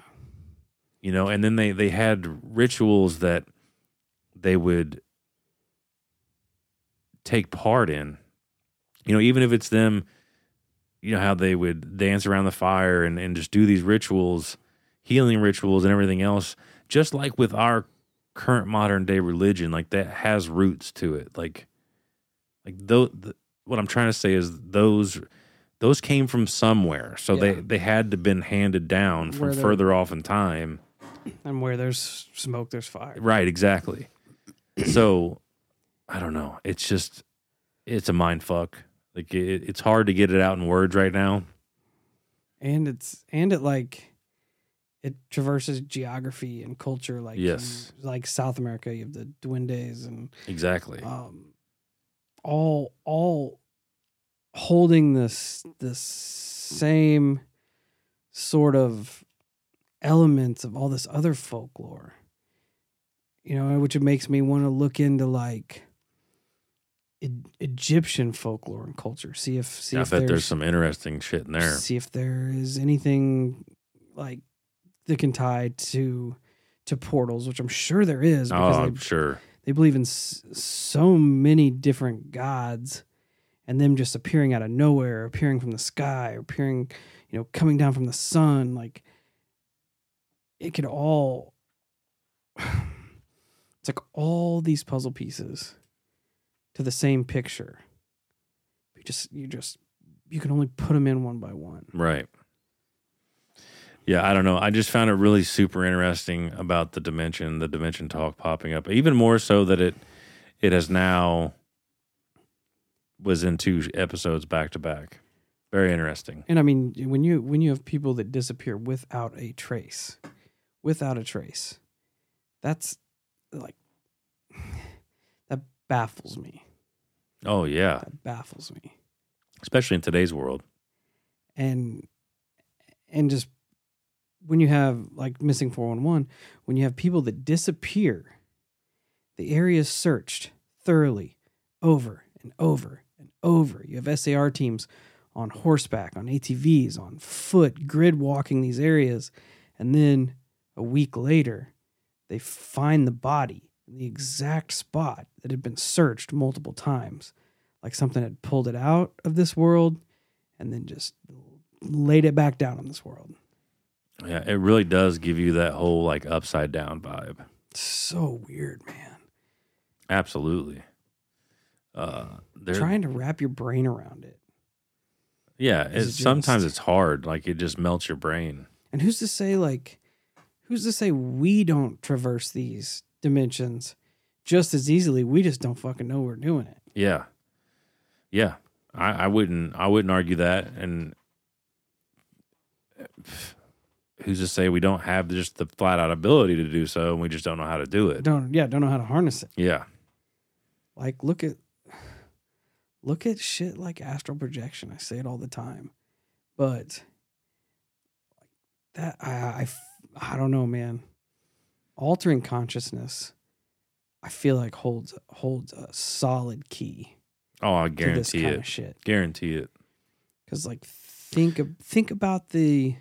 You know, and then they they had rituals that they would take part in. You know, even if it's them, you know, how they would dance around the fire and, and just do these rituals, healing rituals and everything else, just like with our current modern day religion, like that has roots to it. Like, like though, the, what I'm trying to say is those those came from somewhere, so they Yeah. they had to been handed down from further off in time. And where there's smoke, there's fire. Right, exactly. so I don't know. It's just it's a mind fuck. Like it, it's hard to get it out in words right now. And it's and it like it traverses geography and culture like Yes. you- like South America, you have the Duendes and Exactly. um all all holding this this same sort of elements of all this other folklore you know which it makes me want to look into like Egyptian folklore and culture see if see I if bet there's, there's some interesting shit in there. see if there is anything like that can tie to to portals which I'm sure there is Oh, because I'm they, sure. they believe in s- so many different gods and them just appearing out of nowhere appearing from the sky appearing you know coming down from the sun like it could all [SIGHS] it's like all these puzzle pieces to the same picture you just you just you can only put them in one by one Right. Yeah, I don't know. I just found it really super interesting about the dimension, the dimension talk popping up. Even more so that it it has now was in two episodes back to back. Very interesting. And I mean, when you when you have people that disappear without a trace, without a trace, that's like [SIGHS] that baffles me. Oh yeah, That baffles me. especially in today's world. And and just when you have like missing 411, when you have people that disappear, the area is searched thoroughly over and over and over. You have SAR teams on horseback, on ATVs, on foot, grid walking these areas. And then a week later, they find the body in the exact spot that had been searched multiple times. Like something had pulled it out of this world and then just laid it back down in this world. Yeah, it really does give you that whole like upside down vibe. So weird, man. Absolutely. Uh, there, Trying to wrap your brain around it. yeah. It's, it sometimes it's hard. Like it just melts your brain. And who's to say, like, who's to say we don't traverse these dimensions just as easily? We just don't fucking know we're doing it. Yeah, yeah. I, I wouldn't. I wouldn't argue that. And who's to say we don't have just the flat out ability to do so, and we just don't know how to do it? Don't, yeah, don't know how to harness it. Yeah, Like, look at, look at shit like astral projection. I say it all the time, but that I I, I don't know, man. Altering consciousness, I feel like holds holds a solid key. Oh, I guarantee it. shit. Guarantee it. Because like think of, think about the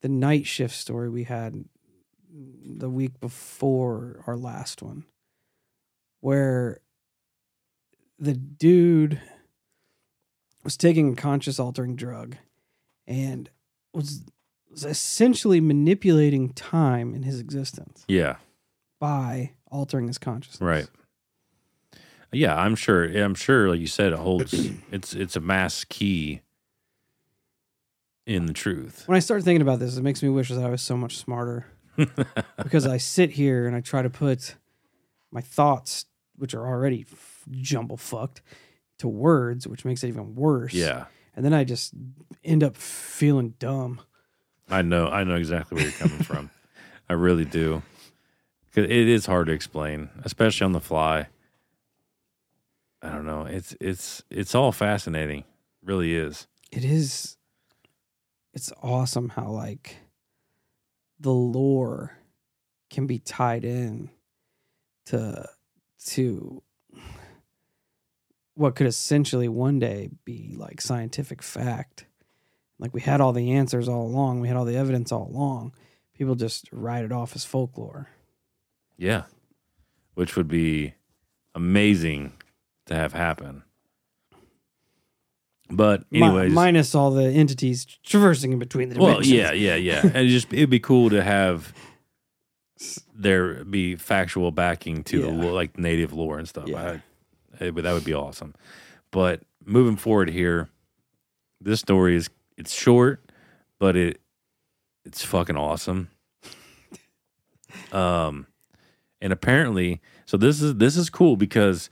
the night shift story we had the week before our last one, where the dude was taking a conscious altering drug and was, was essentially manipulating time in his existence Yeah. by altering his consciousness. Right. Yeah, I'm sure. I'm sure. Like you said, it holds. [CLEARS THROAT] it's it's a mass key in the truth. When I start thinking about this, it makes me wish that I was so much smarter. [LAUGHS] because I sit here and I try to put my thoughts, which are already f- jumble fucked, to words, which makes it even worse. yeah, And then I just end up feeling dumb. I know. I know exactly where you're coming from. [LAUGHS] I really do. 'Cause it is hard to explain, especially on the fly. I don't know. It's it's it's all fascinating. Really is. It is, it's awesome how, like, the lore can be tied in to, to, what could essentially one day be like scientific fact. Like we had all the answers all along, we had all the evidence all along. People just write it off as folklore. Yeah, which would be amazing to have happen. But Mi- anyways, minus all the entities traversing in between the Well, yeah, yeah, yeah. [LAUGHS] and it just it'd be cool to have there be factual backing to Yeah. lo- like native lore and stuff. Yeah. I, it that would be awesome. But moving forward here, this story is it's short, but it it's fucking awesome. Um, and apparently, so this is this is cool because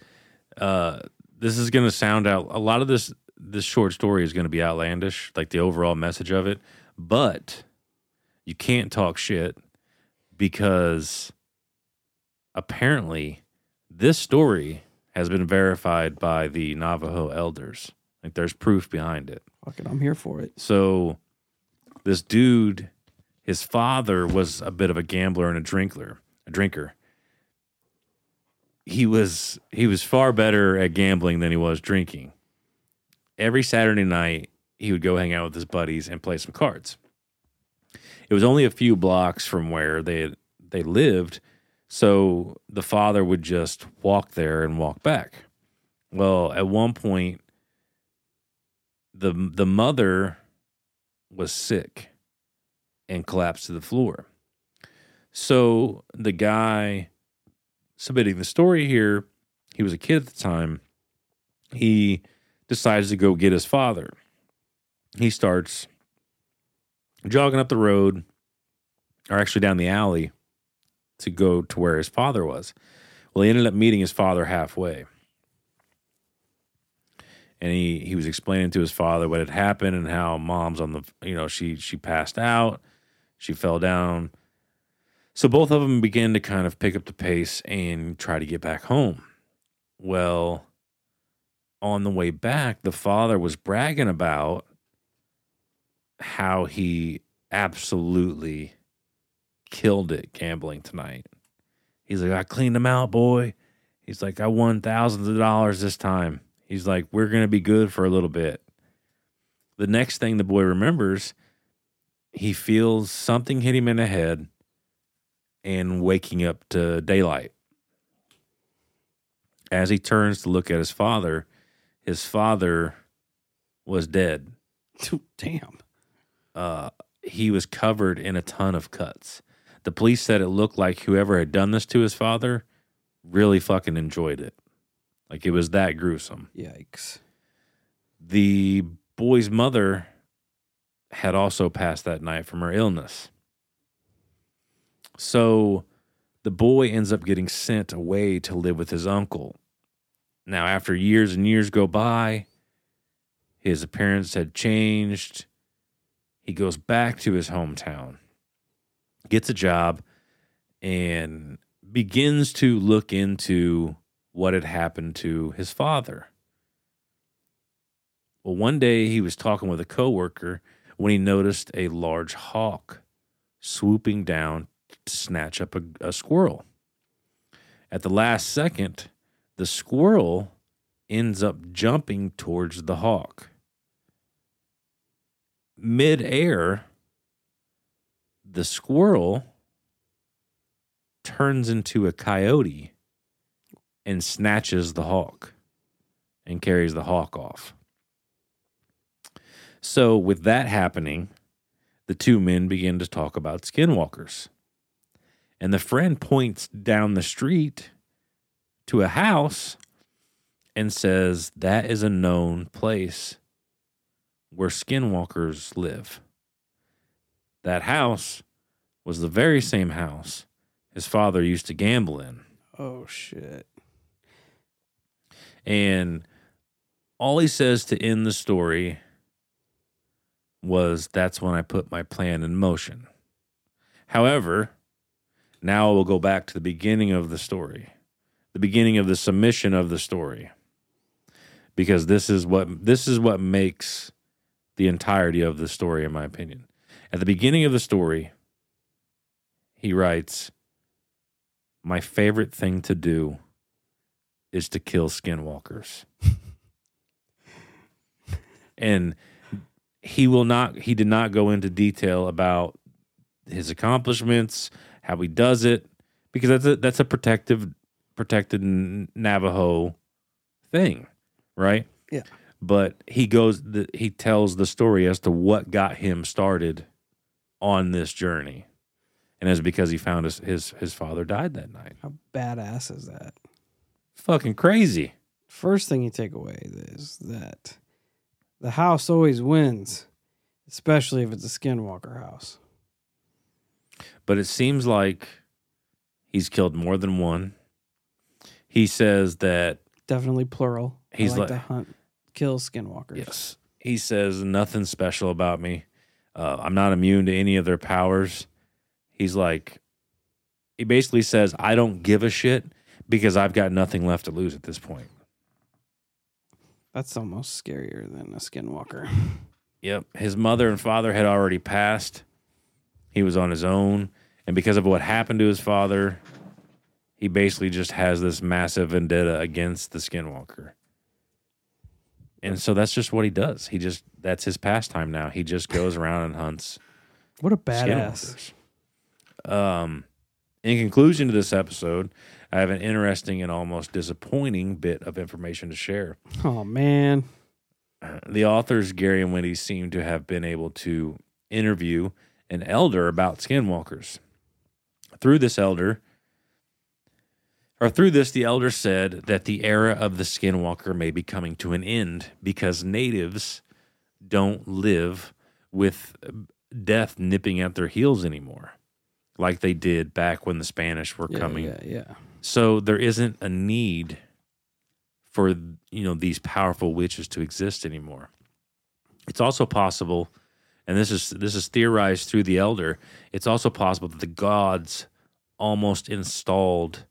uh, this is going to sound out. A lot of this this short story is going to be outlandish, like the overall message of it. But you can't talk shit because apparently this story has been verified by the Navajo elders. Like there's proof behind it. Fuck it, I'm here for it. So this dude, his father was a bit of a gambler and a drinker, a drinker. He was he was far better at gambling than he was drinking. Every Saturday night, he would go hang out with his buddies and play some cards. It was only a few blocks from where they they lived, so the father would just walk there and walk back. Well, at one point, the the mother was sick and collapsed to the floor. So the guy submitting the story here, he was a kid at the time. He decides to go get his father. He starts jogging up the road, or actually down the alley, to go to where his father was. Well, he ended up meeting his father halfway and he he was explaining to his father what had happened and how mom's on the you know she she passed out. She fell down. So both of them began to kind of pick up the pace and try to get back home. Well on the way back the father was bragging about how he absolutely killed it gambling tonight. He's like i cleaned them out boy. He's like i won thousands of dollars this time He's like, we're going to be good for a little bit. The next thing the boy remembers, he feels something hit him in the head and waking up to daylight. As he turns to look at his father, his father was dead. [LAUGHS] Damn. Uh, he was covered in a ton of cuts. The police said it looked like whoever had done this to his father really fucking enjoyed it. Like it was that gruesome. Yikes. the boy's mother had also passed that night from her illness. So the boy ends up getting sent away to live with his uncle. Now, after years and years go by, his appearance had changed. He goes back to his hometown, gets a job, and begins to look into what had happened to his father. Well, one day he was talking with a coworker when he noticed a large hawk swooping down to snatch up a, a squirrel. At the last second, the squirrel ends up jumping towards the hawk. Mid-air, the squirrel turns into a coyote and snatches the hawk and carries the hawk off. So, with that happening, the two men begin to talk about skinwalkers. And the friend points down the street to a house and says, That is a known place where skinwalkers live. That house was the very same house his father used to gamble in. Oh shit. And all he says to end the story was that's when I put my plan in motion. However, now we'll go back to the beginning of the story, the beginning of the submission of the story. Because this is what this is what makes the entirety of the story in my opinion. At the beginning of the story, he writes, "My favorite thing to do is to kill skinwalkers." [LAUGHS] and he will not he did not go into detail about his accomplishments, how he does it because that's a that's a protective protected Navajo thing, right? Yeah. But he goes the, he tells the story as to what got him started on this journey. And it's because he found his, his his father died that night. How badass is that? Fucking crazy. First thing you take away is that the house always wins, especially if it's a skinwalker house. But it seems like he's killed more than one. He says that Definitely plural. He's I like, like- to hunt, kill skinwalkers. Yes. He says nothing special about me. Uh, I'm not immune to any of their powers. He's like, he basically says, I don't give a shit because I've got nothing left to lose at this point. That's almost scarier than a skinwalker. Yep. His mother and father had already passed. He was on his own. And because of what happened to his father, he basically just has this massive vendetta against the skinwalker. And so that's just what he does. He just, that's his pastime now. He just goes around and hunts What a badass. Um, in conclusion to this episode, I have an interesting and almost disappointing bit of information to share. Oh man. The authors, Gary and Wendy, seem to have been able to interview an elder about skinwalkers. Through this elder, or through this, the elder said that the era of the skinwalker may be coming to an end because natives don't live with death nipping at their heels anymore, like they did back when the Spanish were Yeah, coming Yeah, yeah. So there isn't a need for you know these powerful witches to exist anymore. It's also possible, and this is this is theorized through the elder. It's also possible that the gods almost installed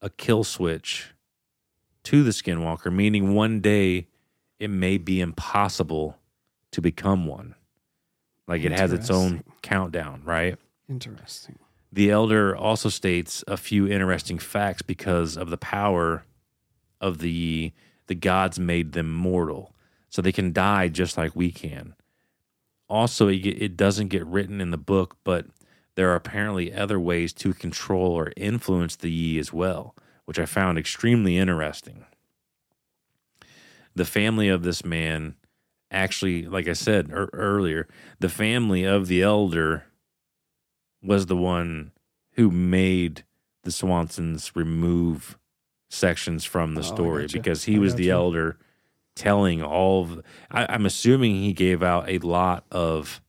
a kill switch to the skinwalker, meaning one day it may be impossible to become one. Like it has its own countdown, right? Interesting. The elder also states a few interesting facts because of the power of the the gods made them mortal, so they can die just like we can. Also, it, doesn't get written in the book, but there are apparently other ways to control or influence the Yi as well, which I found extremely interesting. The family of this man actually, like I said ear- earlier, the family of the elder was the one who made the Swansons remove sections from the Oh, story because he I was the gotcha. elder telling all of I, I'm assuming he gave out a lot of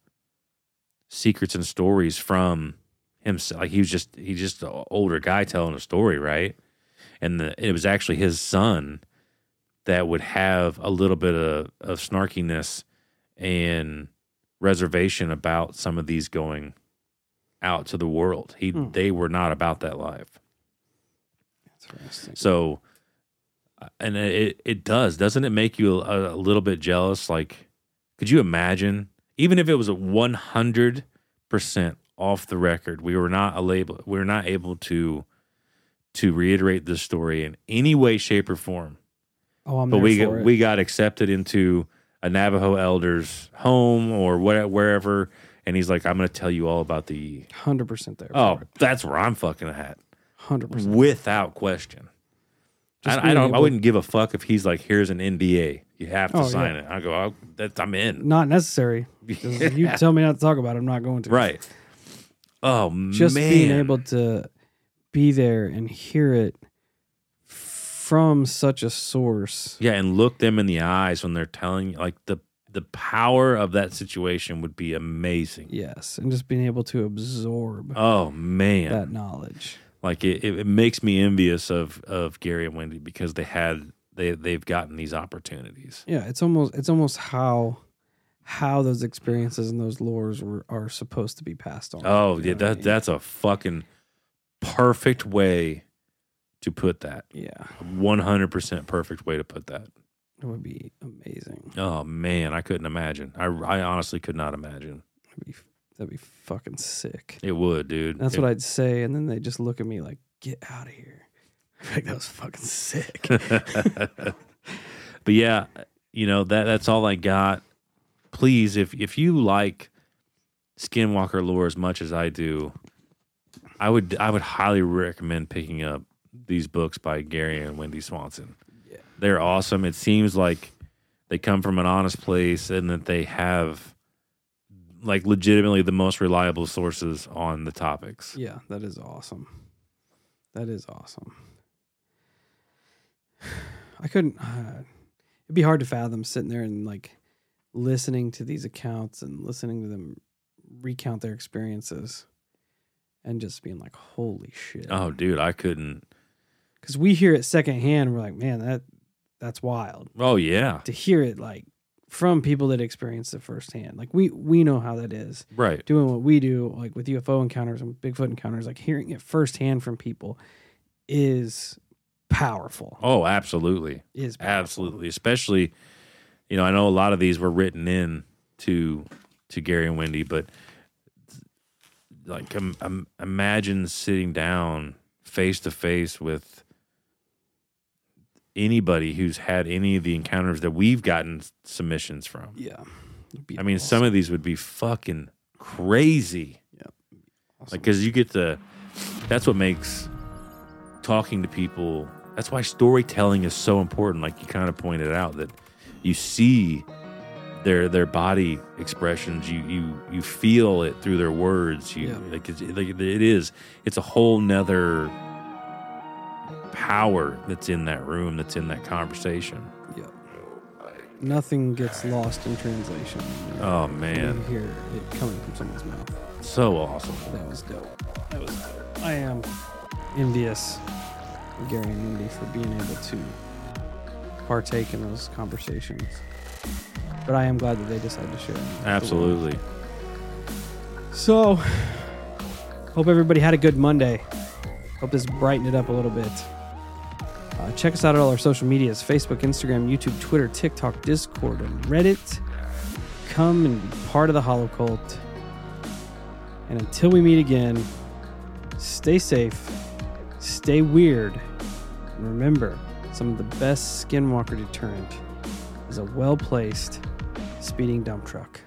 secrets and stories from himself. Like he was just he's just an older guy telling a story, right? And the, it was actually his son that would have a little bit of, of snarkiness and reservation about some of these going out to the world. He Hmm. they were not about that life. Interesting. So, uh, and it it does, doesn't it make you a, a little bit jealous? Like, could you imagine, even if it was a one hundred percent off the record, we were not a label, we were not able to to reiterate this story in any way, shape, or form. Oh, I'm but we it. we got accepted into a Navajo elder's home or where, wherever, and he's like, "I'm going to tell you all about the." hundred percent there. Oh, that's where I'm fucking at, hundred percent. without question. Just I, I don't. I wouldn't give a fuck if he's like, "Here's an NDA, you have to Oh, sign yeah. it." I go, oh, "That's I'm in." Not necessary. [LAUGHS] 'Cause if You tell me not to talk about it. I'm not going to. Right. Oh Just man. being able to be there and hear it from such a source. Yeah, and look them in the eyes when they're telling you, like the the power of that situation would be amazing. Yes, and just being able to absorb Oh man, that knowledge. like it, it, it makes me envious of of Gary and Wendy because they had they they've gotten these opportunities. Yeah, it's almost it's almost how how those experiences and those lores were are supposed to be passed on. Oh yeah, what I that mean? that's a fucking perfect way to put that. yeah, One hundred percent perfect way to put that. It would be amazing. Oh man, I couldn't imagine. I I honestly could not imagine. That'd be that'd be fucking sick. It would, dude. That's It- what I'd say, and then they just look at me like, "Get out of here!" [LAUGHS] Like that was fucking sick. [LAUGHS] but yeah, you know that that's all I got. Please, if if you like Skinwalker lore as much as I do, I would I would highly recommend picking up these books by Gary and Wendy Swanson. They're awesome. It seems like they come from an honest place and that they have like legitimately the most reliable sources on the topics. yeah, that is awesome. That is awesome. [SIGHS] I couldn't. Uh, [SIGHS] it'd be hard to fathom sitting there and like listening to these accounts and listening to them recount their experiences, and just being like, "Holy shit!" Oh, dude, I couldn't. Because we hear it secondhand, we're like, "Man, that that's wild." Oh yeah, To hear it like from people that experienced it firsthand, like we we know how that is. right. doing what we do, like with UFO encounters and Bigfoot encounters, like hearing it firsthand from people is powerful. Oh, absolutely. Is powerful. Absolutely, especially, you know, I know a lot of these were written in to to Gary and Wendy, but like, um, um, imagine sitting down face to face with anybody who's had any of the encounters that we've gotten submissions from. Yeah. I mean, awesome. some of these would be fucking crazy. Awesome. Like, because you get the, that's what makes talking to people, that's why storytelling is so important. Like you kind of pointed out that you see their their body expressions, you you you feel it through their words. You Yeah. like, it's, like it is, it's a whole nother power that's in that room, that's in that conversation. yeah. Nothing gets lost in translation. Oh You man, hear it coming from someone's mouth. so awesome. That was dope. That was dope. I am envious of Gary and Wendy for being able to partake in those conversations. But I am glad that they decided to share. them with the world. Absolutely. So, hope everybody had a good Monday. Hope this brightened it up a little bit. Uh, check us out at all our social medias Facebook, Instagram, YouTube, Twitter, TikTok, Discord, and Reddit. Come and be part of the Hollow Cult. And until we meet again, stay safe, stay weird, and remember some of the best Skinwalker deterrent is a well placed speeding dump truck.